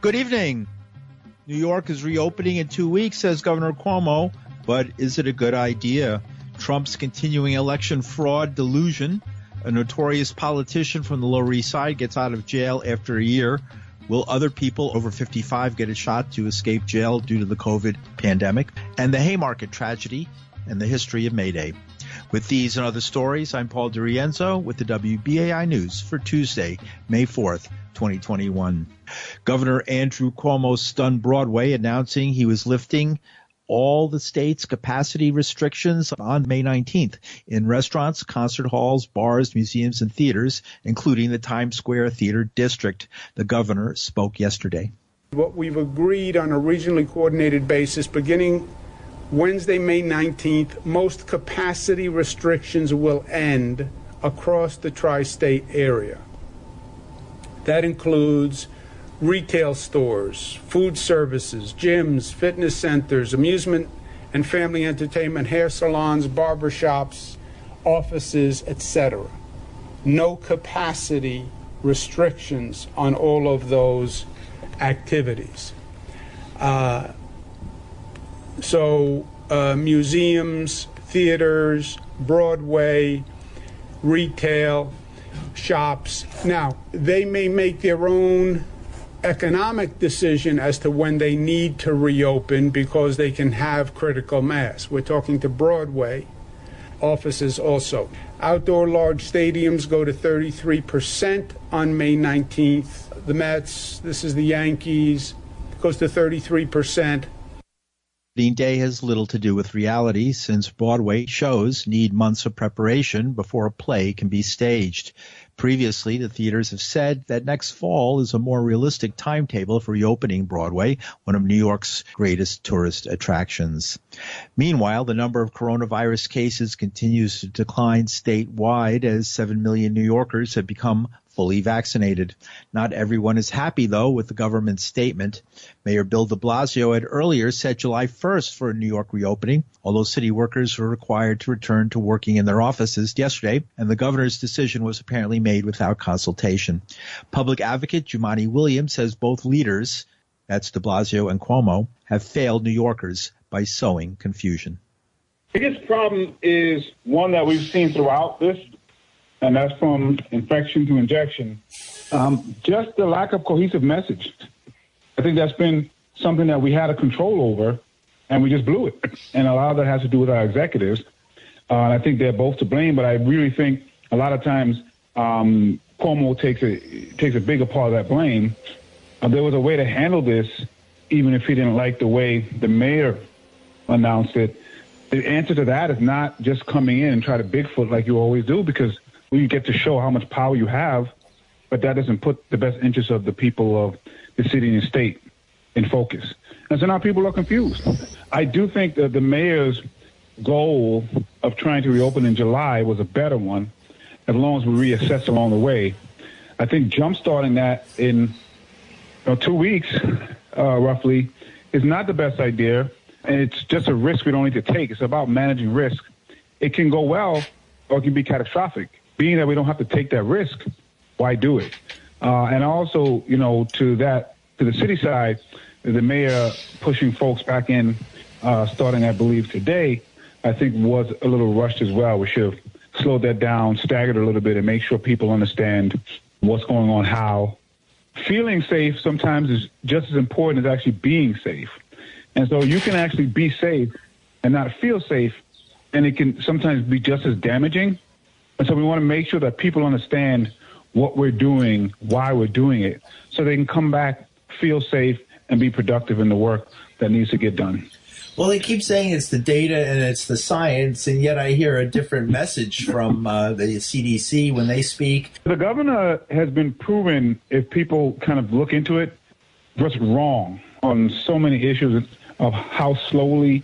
Good evening. New York is reopening in two weeks, says Governor Cuomo, but is it a good idea? Trump's continuing election fraud delusion. A notorious politician from the Lower East Side gets out of jail after a year. Will other people over 55 get a shot to escape jail due to the COVID pandemic? And the Haymarket tragedy and the history of Mayday. With these and other stories, I'm Paul DiRienzo with the WBAI News for Tuesday, May 4th, 2021. Governor Andrew Cuomo stunned Broadway, announcing he was lifting all the state's capacity restrictions on May 19th in restaurants, concert halls, bars, museums, and theaters, including the Times Square Theater District. The governor spoke yesterday. What we've agreed on a regionally coordinated basis beginning Wednesday, May 19th, most capacity restrictions will end across the tri state area. That includes retail stores, food services, gyms, fitness centers, amusement and family entertainment, hair salons, barbershops, offices, etc. No capacity restrictions on all of those activities. Uh, so, uh, museums, theaters, Broadway, retail, shops. Now, they may make their own economic decision as to when they need to reopen because they can have critical mass. We're talking to Broadway, offices also. Outdoor large stadiums go to 33% on May 19th. The Mets, this is the Yankees, goes to 33%. Opening day has little to do with reality since Broadway shows need months of preparation before a play can be staged. Previously, the theaters have said that next fall is a more realistic timetable for reopening Broadway, one of New York's greatest tourist attractions. Meanwhile, the number of coronavirus cases continues to decline statewide as 7 million New Yorkers have become fully vaccinated. Not everyone is happy, though, with the government's statement. Mayor Bill de Blasio had earlier set July 1st for a New York reopening, although city workers were required to return to working in their offices yesterday, and the governor's decision was apparently made without consultation. Public advocate Jumaane Williams says both leaders, that's de Blasio and Cuomo, have failed New Yorkers by sowing confusion. The biggest problem is one that we've seen throughout this and that's from infection to injection. Um, just the lack of cohesive message. I think that's been something that we had a control over, and we just blew it. And a lot of that has to do with our executives. Uh, I think they're both to blame, but I really think a lot of times um, Cuomo takes a takes a bigger part of that blame. Uh, there was a way to handle this, even if he didn't like the way the mayor announced it. The answer to that is not just coming in and try to Bigfoot like you always do, because you get to show how much power you have, but that doesn't put the best interests of the people of the city and state in focus. And so now people are confused. I do think that the mayor's goal of trying to reopen in July was a better one, as long as we reassess along the way. I think jumpstarting that in you know, two weeks, uh, roughly, is not the best idea, and it's just a risk we don't need to take. It's about managing risk. It can go well, or it can be catastrophic being that we don't have to take that risk, why do it? Uh, and also, you know, to that, to the city side, the mayor pushing folks back in, uh, starting, I believe, today, I think was a little rushed as well. We should have slowed that down, staggered a little bit, and make sure people understand what's going on, how. Feeling safe sometimes is just as important as actually being safe. And so you can actually be safe and not feel safe, and it can sometimes be just as damaging and so we want to make sure that people understand what we're doing, why we're doing it, so they can come back, feel safe, and be productive in the work that needs to get done. Well, they keep saying it's the data and it's the science, and yet I hear a different message from uh, the CDC when they speak. The governor has been proven, if people kind of look into it, just wrong on so many issues of how slowly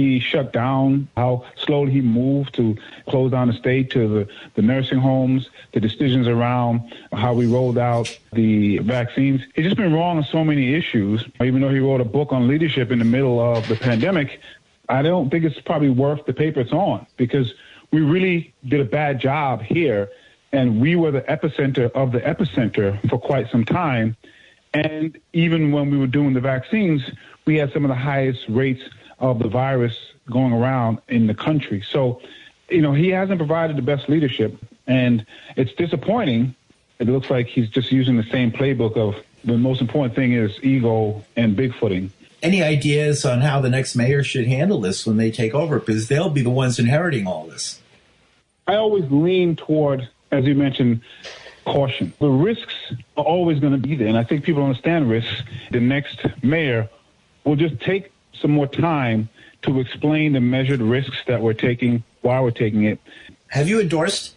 he shut down, how slowly he moved to close down the state to the, the nursing homes, the decisions around how we rolled out the vaccines. He's just been wrong on so many issues. Even though he wrote a book on leadership in the middle of the pandemic, I don't think it's probably worth the paper it's on because we really did a bad job here and we were the epicenter of the epicenter for quite some time. And even when we were doing the vaccines, we had some of the highest rates of the virus going around in the country. So, you know, he hasn't provided the best leadership, and it's disappointing. It looks like he's just using the same playbook of the most important thing is ego and bigfooting. Any ideas on how the next mayor should handle this when they take over? Because they'll be the ones inheriting all this. I always lean toward, as you mentioned, caution. The risks are always going to be there, and I think people understand risks. The next mayor will just take some more time to explain the measured risks that we're taking, why we're taking it. Have you endorsed?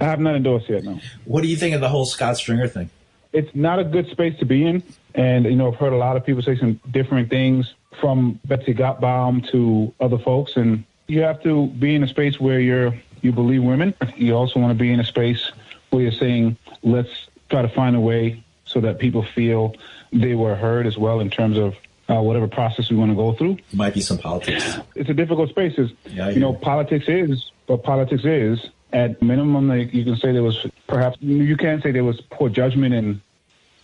I have not endorsed yet, no. What do you think of the whole Scott Stringer thing? It's not a good space to be in. And, you know, I've heard a lot of people say some different things from Betsy Gotbaum to other folks. And you have to be in a space where you're, you believe women. You also want to be in a space where you're saying, let's try to find a way so that people feel they were heard as well in terms of uh, whatever process we want to go through. There might be some politics. It's a difficult space. It's, yeah, you know, politics is what politics is. At minimum, you can say there was perhaps you can't say there was poor judgment in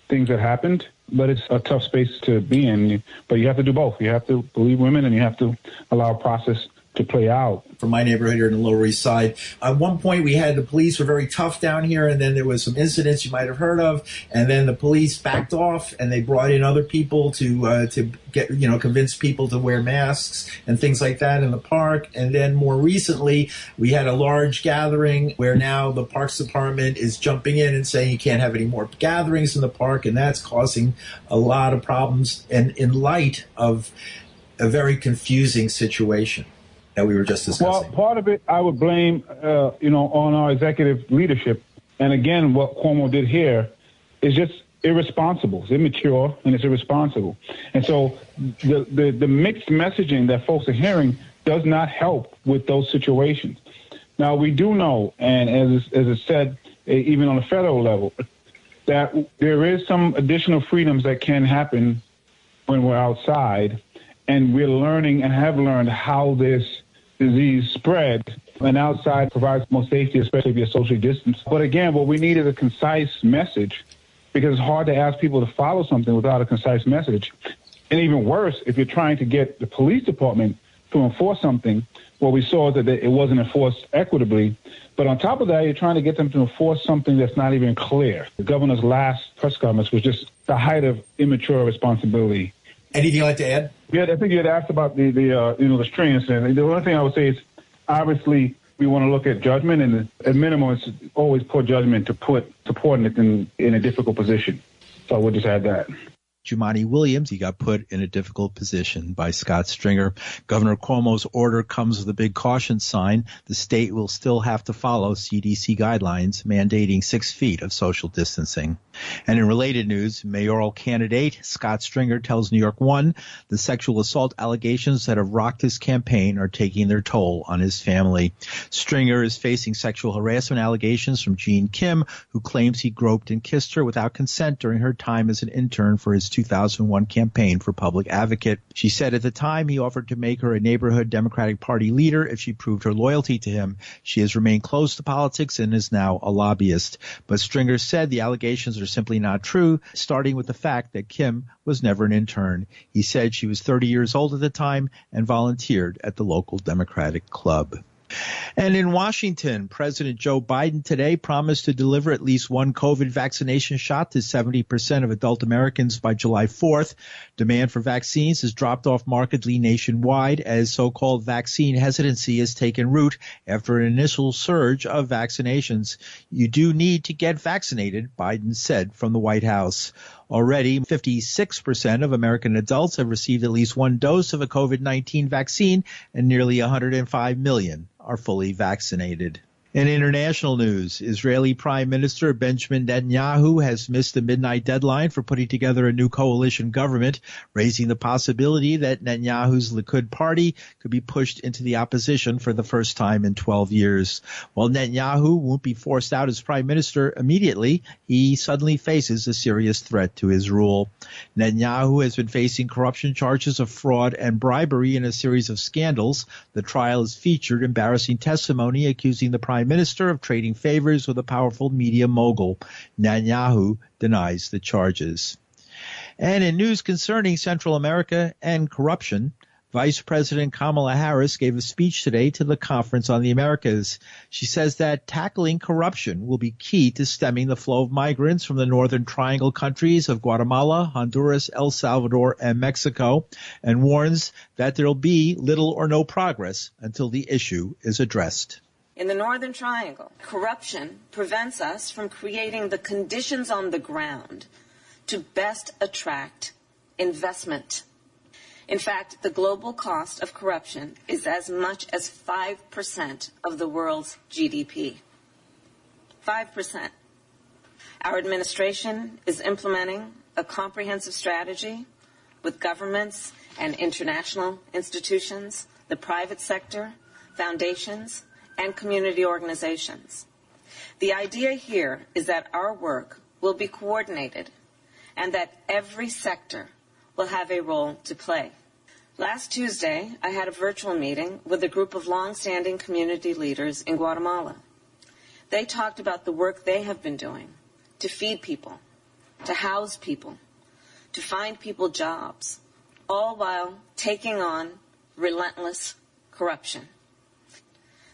things that happened, but it's a tough space to be in. But you have to do both. You have to believe women, and you have to allow a process to play out. From my neighborhood here in the Lower East Side, at one point we had the police were very tough down here, and then there was some incidents you might have heard of, and then the police backed off, and they brought in other people to uh, to get you know convince people to wear masks and things like that in the park. And then more recently, we had a large gathering where now the Parks Department is jumping in and saying you can't have any more gatherings in the park, and that's causing a lot of problems. And in light of a very confusing situation that we were just discussing? Well, part of it I would blame, uh, you know, on our executive leadership. And again, what Cuomo did here is just irresponsible. It's immature and it's irresponsible. And so the, the, the mixed messaging that folks are hearing does not help with those situations. Now, we do know, and as, as it said, even on a federal level, that there is some additional freedoms that can happen when we're outside. And we're learning and have learned how this disease spread. And outside provides more safety, especially if you're socially distanced. But again, what we need is a concise message because it's hard to ask people to follow something without a concise message. And even worse, if you're trying to get the police department to enforce something, what we saw is that it wasn't enforced equitably. But on top of that, you're trying to get them to enforce something that's not even clear. The governor's last press conference was just the height of immature responsibility. Anything you'd like to add? Yeah, I think you had asked about the the uh, you know the string and The only thing I would say is obviously we want to look at judgment, and at minimum, it's always poor judgment to put supporting it in in a difficult position. So I would just add that. Jumaane Williams. He got put in a difficult position by Scott Stringer. Governor Cuomo's order comes with a big caution sign. The state will still have to follow CDC guidelines mandating six feet of social distancing. And in related news, mayoral candidate Scott Stringer tells New York One the sexual assault allegations that have rocked his campaign are taking their toll on his family. Stringer is facing sexual harassment allegations from Jean Kim, who claims he groped and kissed her without consent during her time as an intern for his 2001 campaign for public advocate. She said at the time he offered to make her a neighborhood Democratic Party leader if she proved her loyalty to him. She has remained close to politics and is now a lobbyist. But Stringer said the allegations are simply not true, starting with the fact that Kim was never an intern. He said she was 30 years old at the time and volunteered at the local Democratic club. And in Washington, President Joe Biden today promised to deliver at least one COVID vaccination shot to 70% of adult Americans by July 4th. Demand for vaccines has dropped off markedly nationwide as so-called vaccine hesitancy has taken root after an initial surge of vaccinations. You do need to get vaccinated, Biden said from the White House. Already, 56% of American adults have received at least one dose of a COVID-19 vaccine and nearly 105 million are fully vaccinated. In international news, Israeli Prime Minister Benjamin Netanyahu has missed the midnight deadline for putting together a new coalition government, raising the possibility that Netanyahu's Likud party could be pushed into the opposition for the first time in 12 years. While Netanyahu won't be forced out as prime minister immediately, he suddenly faces a serious threat to his rule. Netanyahu has been facing corruption charges of fraud and bribery in a series of scandals. The trial has featured embarrassing testimony accusing the prime prime minister of trading favors with a powerful media mogul. Netanyahu denies the charges. And in news concerning Central America and corruption, Vice President Kamala Harris gave a speech today to the Conference on the Americas. She says that tackling corruption will be key to stemming the flow of migrants from the Northern Triangle countries of Guatemala, Honduras, El Salvador, and Mexico, and warns that there will be little or no progress until the issue is addressed. In the Northern Triangle, corruption prevents us from creating the conditions on the ground to best attract investment in fact, the global cost of corruption is as much as 5% of the world's GDP. 5%. Our administration is implementing a comprehensive strategy with governments and international institutions, the private sector, foundations, and community organizations. The idea here is that our work will be coordinated and that every sector will have a role to play. Last Tuesday, I had a virtual meeting with a group of long-standing community leaders in Guatemala. They talked about the work they have been doing to feed people, to house people, to find people jobs, all while taking on relentless corruption.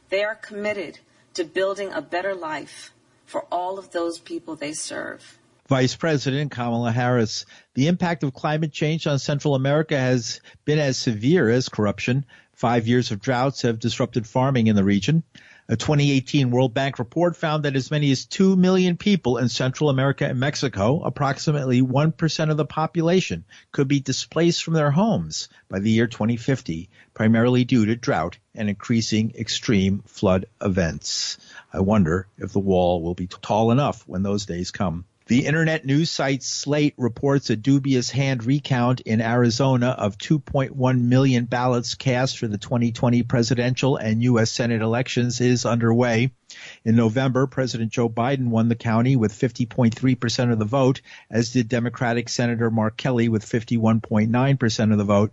They are committed to building a better life for all of those people they serve. Vice President Kamala Harris. The impact of climate change on Central America has been as severe as corruption. Five years of droughts have disrupted farming in the region. A 2018 World Bank report found that as many as 2 million people in Central America and Mexico, approximately 1% of the population, could be displaced from their homes by the year 2050, primarily due to drought and increasing extreme flood events. I wonder if the wall will be tall enough when those days come. The internet news site Slate reports a dubious hand recount in Arizona of 2.1 million ballots cast for the 2020 presidential and U.S. Senate elections is underway. In November, President Joe Biden won the county with 50.3% of the vote, as did Democratic Senator Mark Kelly with 51.9% of the vote.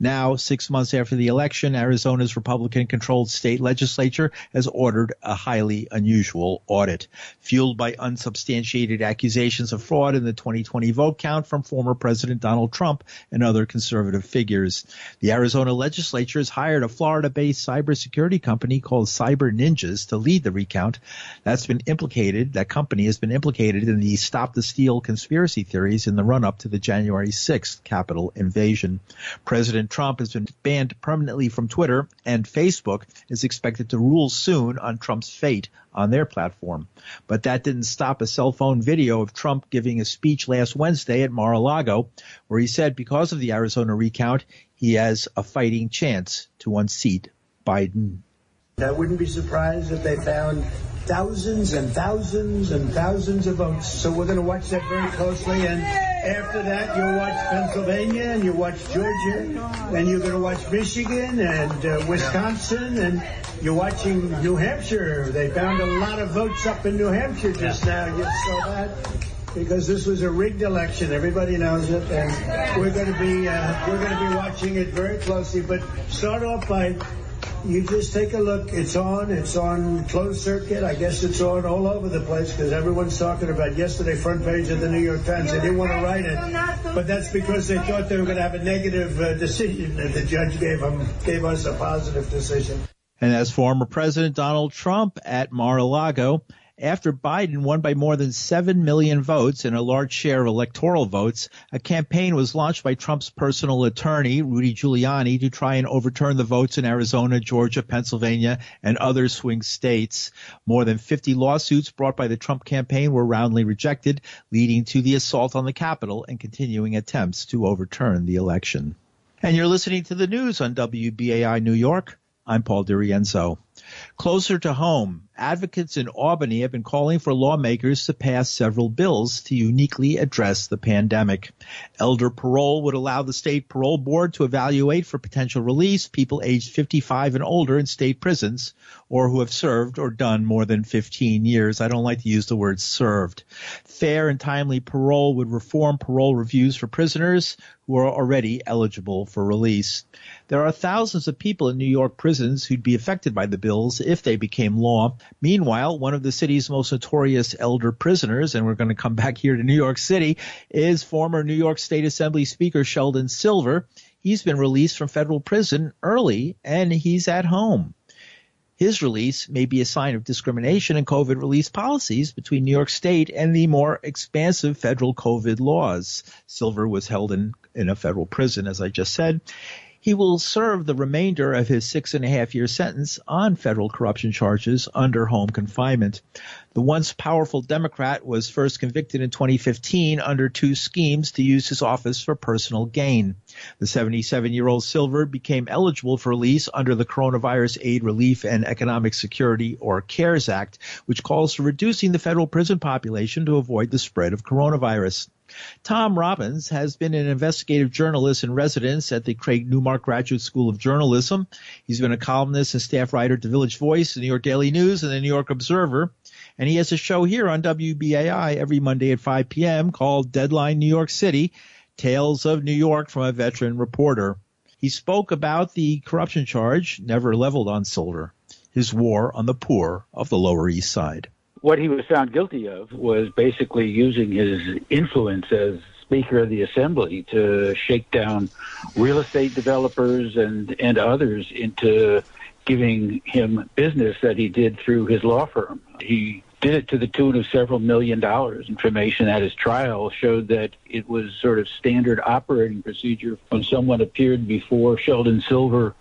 Now, six months after the election, Arizona's Republican controlled state legislature has ordered a highly unusual audit, fueled by unsubstantiated accusations of fraud in the 2020 vote count from former President Donald Trump and other conservative figures. The Arizona legislature has hired a Florida based cybersecurity company called Cyber Ninjas to lead the recount. That's been implicated, that company has been implicated in the stop the steal conspiracy theories in the run up to the January 6th Capitol invasion. President Trump has been banned permanently from Twitter and Facebook is expected to rule soon on Trump's fate on their platform. But that didn't stop a cell phone video of Trump giving a speech last Wednesday at Mar-a-Lago where he said because of the Arizona recount, he has a fighting chance to unseat Biden. I wouldn't be surprised if they found thousands and thousands and thousands of votes. So we're going to watch that very closely. And after that, you'll watch Pennsylvania and you'll watch Georgia and you're going to watch Michigan and uh, Wisconsin and you're watching New Hampshire. They found a lot of votes up in New Hampshire just now. You saw that because this was a rigged election. Everybody knows it, and we're going to be uh, we're going to be watching it very closely. But start off by you just take a look. It's on. It's on closed circuit. I guess it's on all over the place because everyone's talking about yesterday front page of the New York Times. They didn't want to write it, but that's because they thought they were going to have a negative uh, decision, and the judge gave them gave us a positive decision. And as former President Donald Trump at Mar-a-Lago after Biden won by more than 7 million votes and a large share of electoral votes, a campaign was launched by Trump's personal attorney, Rudy Giuliani, to try and overturn the votes in Arizona, Georgia, Pennsylvania, and other swing states. More than 50 lawsuits brought by the Trump campaign were roundly rejected, leading to the assault on the Capitol and continuing attempts to overturn the election. And you're listening to the news on WBAI New York. I'm Paul DiRienzo. Closer to home, advocates in Albany have been calling for lawmakers to pass several bills to uniquely address the pandemic. Elder parole would allow the state parole board to evaluate for potential release people aged 55 and older in state prisons or who have served or done more than 15 years. I don't like to use the word served. Fair and timely parole would reform parole reviews for prisoners who are already eligible for release. There are thousands of people in New York prisons who'd be affected by the bills if they became law. Meanwhile, one of the city's most notorious elder prisoners, and we're going to come back here to New York City, is former New York State Assembly Speaker Sheldon Silver. He's been released from federal prison early and he's at home. His release may be a sign of discrimination in COVID release policies between New York State and the more expansive federal COVID laws. Silver was held in, in a federal prison, as I just said. He will serve the remainder of his six and a half year sentence on federal corruption charges under home confinement. The once powerful Democrat was first convicted in 2015 under two schemes to use his office for personal gain. The 77 year old Silver became eligible for release under the Coronavirus Aid Relief and Economic Security or CARES Act, which calls for reducing the federal prison population to avoid the spread of coronavirus. Tom Robbins has been an investigative journalist in residence at the Craig Newmark Graduate School of Journalism. He's been a columnist and staff writer at the Village Voice, the New York Daily News, and the New York Observer. And he has a show here on WBAI every Monday at 5 p.m. called Deadline New York City, Tales of New York from a Veteran Reporter. He spoke about the corruption charge never leveled on Silver, his war on the poor of the Lower East Side what he was found guilty of was basically using his influence as Speaker of the Assembly to shake down real estate developers and, and others into giving him business that he did through his law firm. He did it to the tune of several million dollars. Information at his trial showed that it was sort of standard operating procedure when someone appeared before Sheldon Silver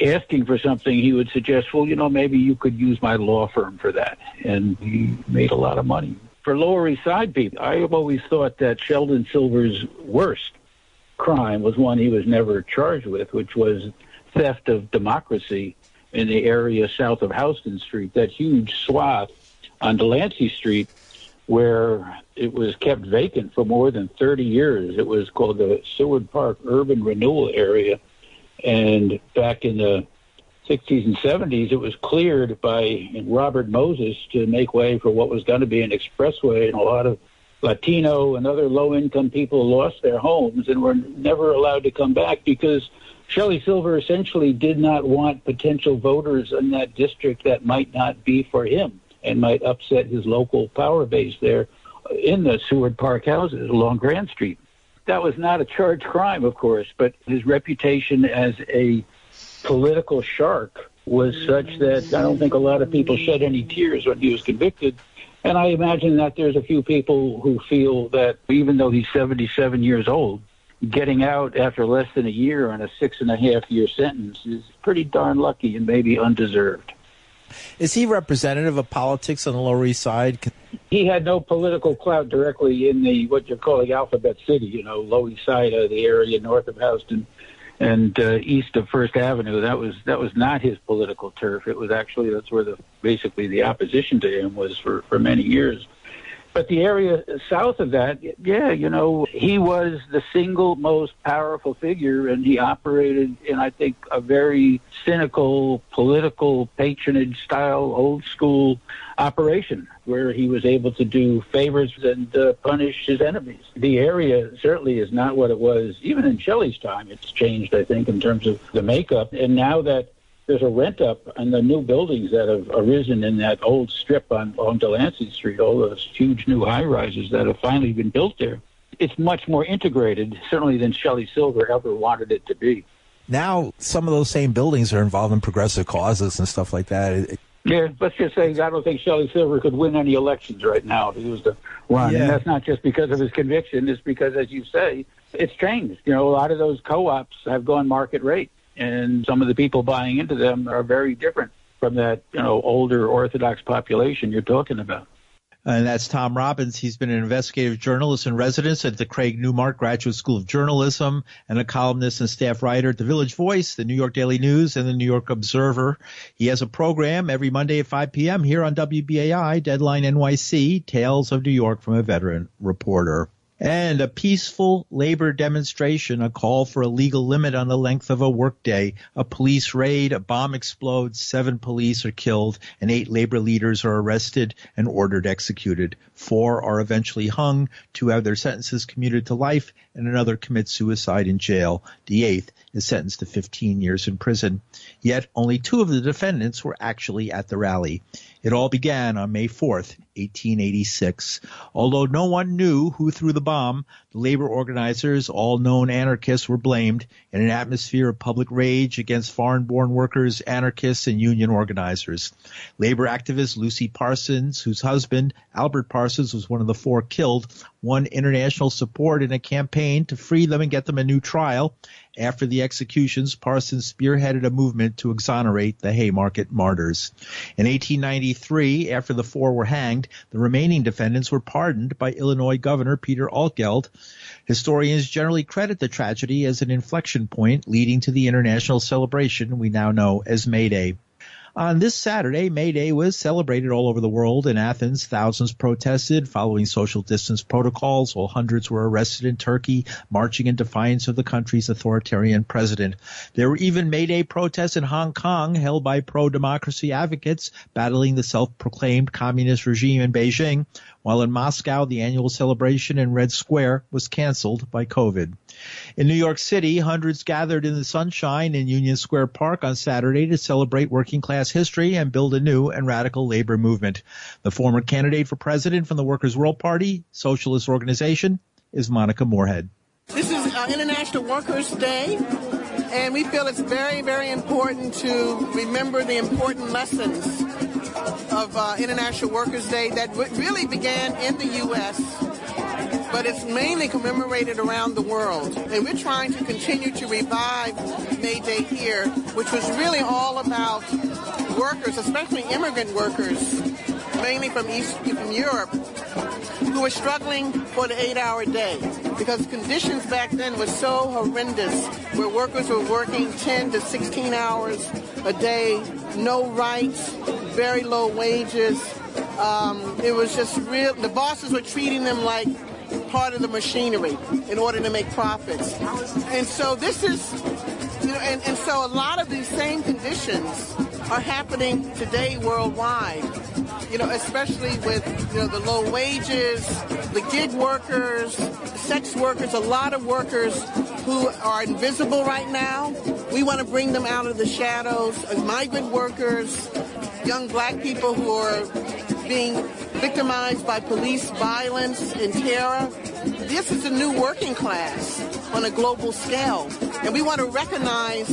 asking for something, he would suggest, well, you know, maybe you could use my law firm for that. And he made a lot of money. For Lower East Side people, I have always thought that Sheldon Silver's worst crime was one he was never charged with, which was theft of democracy in the area south of Houston Street, that huge swath on Delancey Street where it was kept vacant for more than 30 years. It was called the Seward Park Urban Renewal Area. And back in the 60s and 70s, it was cleared by Robert Moses to make way for what was going to be an expressway. And a lot of Latino and other low income people lost their homes and were never allowed to come back because Shelley Silver essentially did not want potential voters in that district that might not be for him and might upset his local power base there in the Seward Park houses along Grand Street. That was not a charged crime, of course, but his reputation as a political shark was such that I don't think a lot of people shed any tears when he was convicted. And I imagine that there's a few people who feel that even though he's 77 years old, getting out after less than a year on a six and a half year sentence is pretty darn lucky and maybe undeserved. Is he representative of politics on the Lower East Side? He had no political clout directly in the what you're calling Alphabet City, you know, Lower East Side, of the area north of Houston and uh, east of First Avenue. That was that was not his political turf. It was actually that's where the basically the opposition to him was for for many years. But the area south of that, yeah, you know, he was the single most powerful figure, and he operated in, I think, a very cynical, political patronage style, old school operation where he was able to do favors and uh, punish his enemies. The area certainly is not what it was even in Shelley's time. It's changed, I think, in terms of the makeup. And now that there's a rent up on the new buildings that have arisen in that old strip on, on Delancey Street, all those huge new high rises that have finally been built there. It's much more integrated, certainly, than Shelley Silver ever wanted it to be. Now, some of those same buildings are involved in progressive causes and stuff like that. Yeah, let's just say I don't think Shelley Silver could win any elections right now if he was to run. Yeah. And that's not just because of his conviction, it's because, as you say, it's changed. You know, a lot of those co ops have gone market rate and some of the people buying into them are very different from that you know older Orthodox population you're talking about. And that's Tom Robbins. He's been an investigative journalist in residence at the Craig Newmark Graduate School of Journalism and a columnist and staff writer at the Village Voice, the New York Daily News, and the New York Observer. He has a program every Monday at 5 p.m. here on WBAI, Deadline NYC, Tales of New York from a Veteran Reporter. And a peaceful labor demonstration, a call for a legal limit on the length of a workday, a police raid, a bomb explodes, seven police are killed, and eight labor leaders are arrested and ordered executed. Four are eventually hung, two have their sentences commuted to life, and another commits suicide in jail. The eighth is sentenced to 15 years in prison. Yet only two of the defendants were actually at the rally. It all began on May 4th, 1886. Although no one knew who threw the bomb, labor organizers, all known anarchists, were blamed in an atmosphere of public rage against foreign-born workers, anarchists, and union organizers. Labor activist Lucy Parsons, whose husband, Albert Parsons, was one of the four killed, won international support in a campaign to free them and get them a new trial. After the executions, Parsons spearheaded a movement to exonerate the Haymarket martyrs. In 1893, after the four were hanged, the remaining defendants were pardoned by Illinois Governor Peter Altgeld. Historians generally credit the tragedy as an inflection point leading to the international celebration we now know as May Day. On this Saturday, May Day was celebrated all over the world. In Athens, thousands protested following social distance protocols, while hundreds were arrested in Turkey, marching in defiance of the country's authoritarian president. There were even May Day protests in Hong Kong held by pro-democracy advocates battling the self-proclaimed communist regime in Beijing, while in Moscow, the annual celebration in Red Square was canceled by COVID. In New York City, hundreds gathered in the sunshine in Union Square Park on Saturday to celebrate working class history and build a new and radical labor movement. The former candidate for president from the Workers' World Party, socialist organization, is Monica Moorhead. This is uh, International Workers' Day, and we feel it's very, very important to remember the important lessons of uh, International Workers' Day that really began in the U.S but it's mainly commemorated around the world. And we're trying to continue to revive May Day here, which was really all about workers, especially immigrant workers, mainly from East from Europe, who were struggling for the eight-hour day because conditions back then were so horrendous, where workers were working 10 to 16 hours a day, no rights, very low wages. Um, it was just real. The bosses were treating them like part of the machinery in order to make profits. And so this is, you know, and, and so a lot of these same conditions are happening today worldwide. You know, especially with you know the low wages, the gig workers, sex workers, a lot of workers who are invisible right now. We want to bring them out of the shadows. Migrant workers, young black people who are being victimized by police violence and terror. This is a new working class on a global scale. And we want to recognize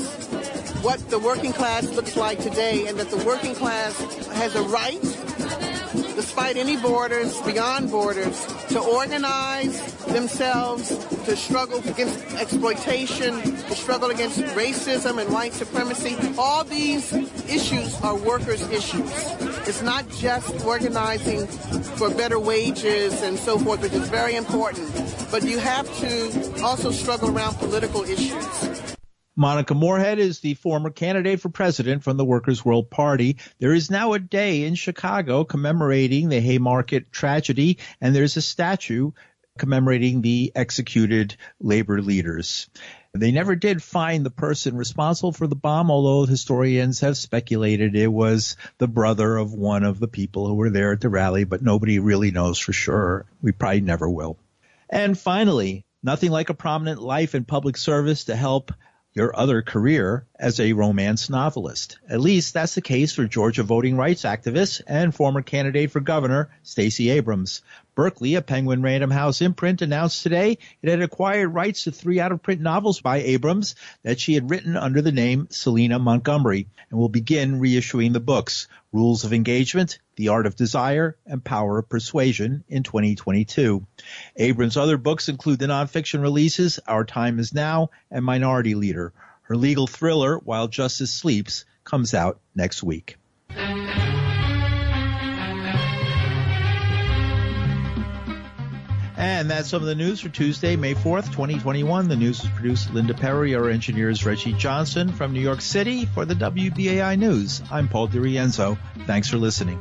what the working class looks like today and that the working class has a right despite any borders, beyond borders, to organize themselves, to struggle against exploitation, to struggle against racism and white supremacy. All these issues are workers' issues. It's not just organizing for better wages and so forth, which is very important, but you have to also struggle around political issues. Monica Moorhead is the former candidate for president from the Workers' World Party. There is now a day in Chicago commemorating the Haymarket tragedy, and there's a statue commemorating the executed labor leaders. They never did find the person responsible for the bomb, although historians have speculated it was the brother of one of the people who were there at the rally, but nobody really knows for sure. We probably never will. And finally, nothing like a prominent life in public service to help your other career as a romance novelist. At least that's the case for Georgia voting rights activist and former candidate for governor Stacey Abrams. Berkley, a Penguin Random House imprint, announced today it had acquired rights to three out-of-print novels by Abrams that she had written under the name Selena Montgomery and will begin reissuing the books Rules of Engagement, The Art of Desire, and Power of Persuasion in 2022. Abrams' other books include the nonfiction releases Our Time Is Now and Minority Leader. Her legal thriller, While Justice Sleeps, comes out next week. And that's some of the news for Tuesday, May 4th, 2021. The news was produced Linda Perry. Our engineer is Reggie Johnson from New York City for the WBAI News. I'm Paul DiRienzo. Thanks for listening.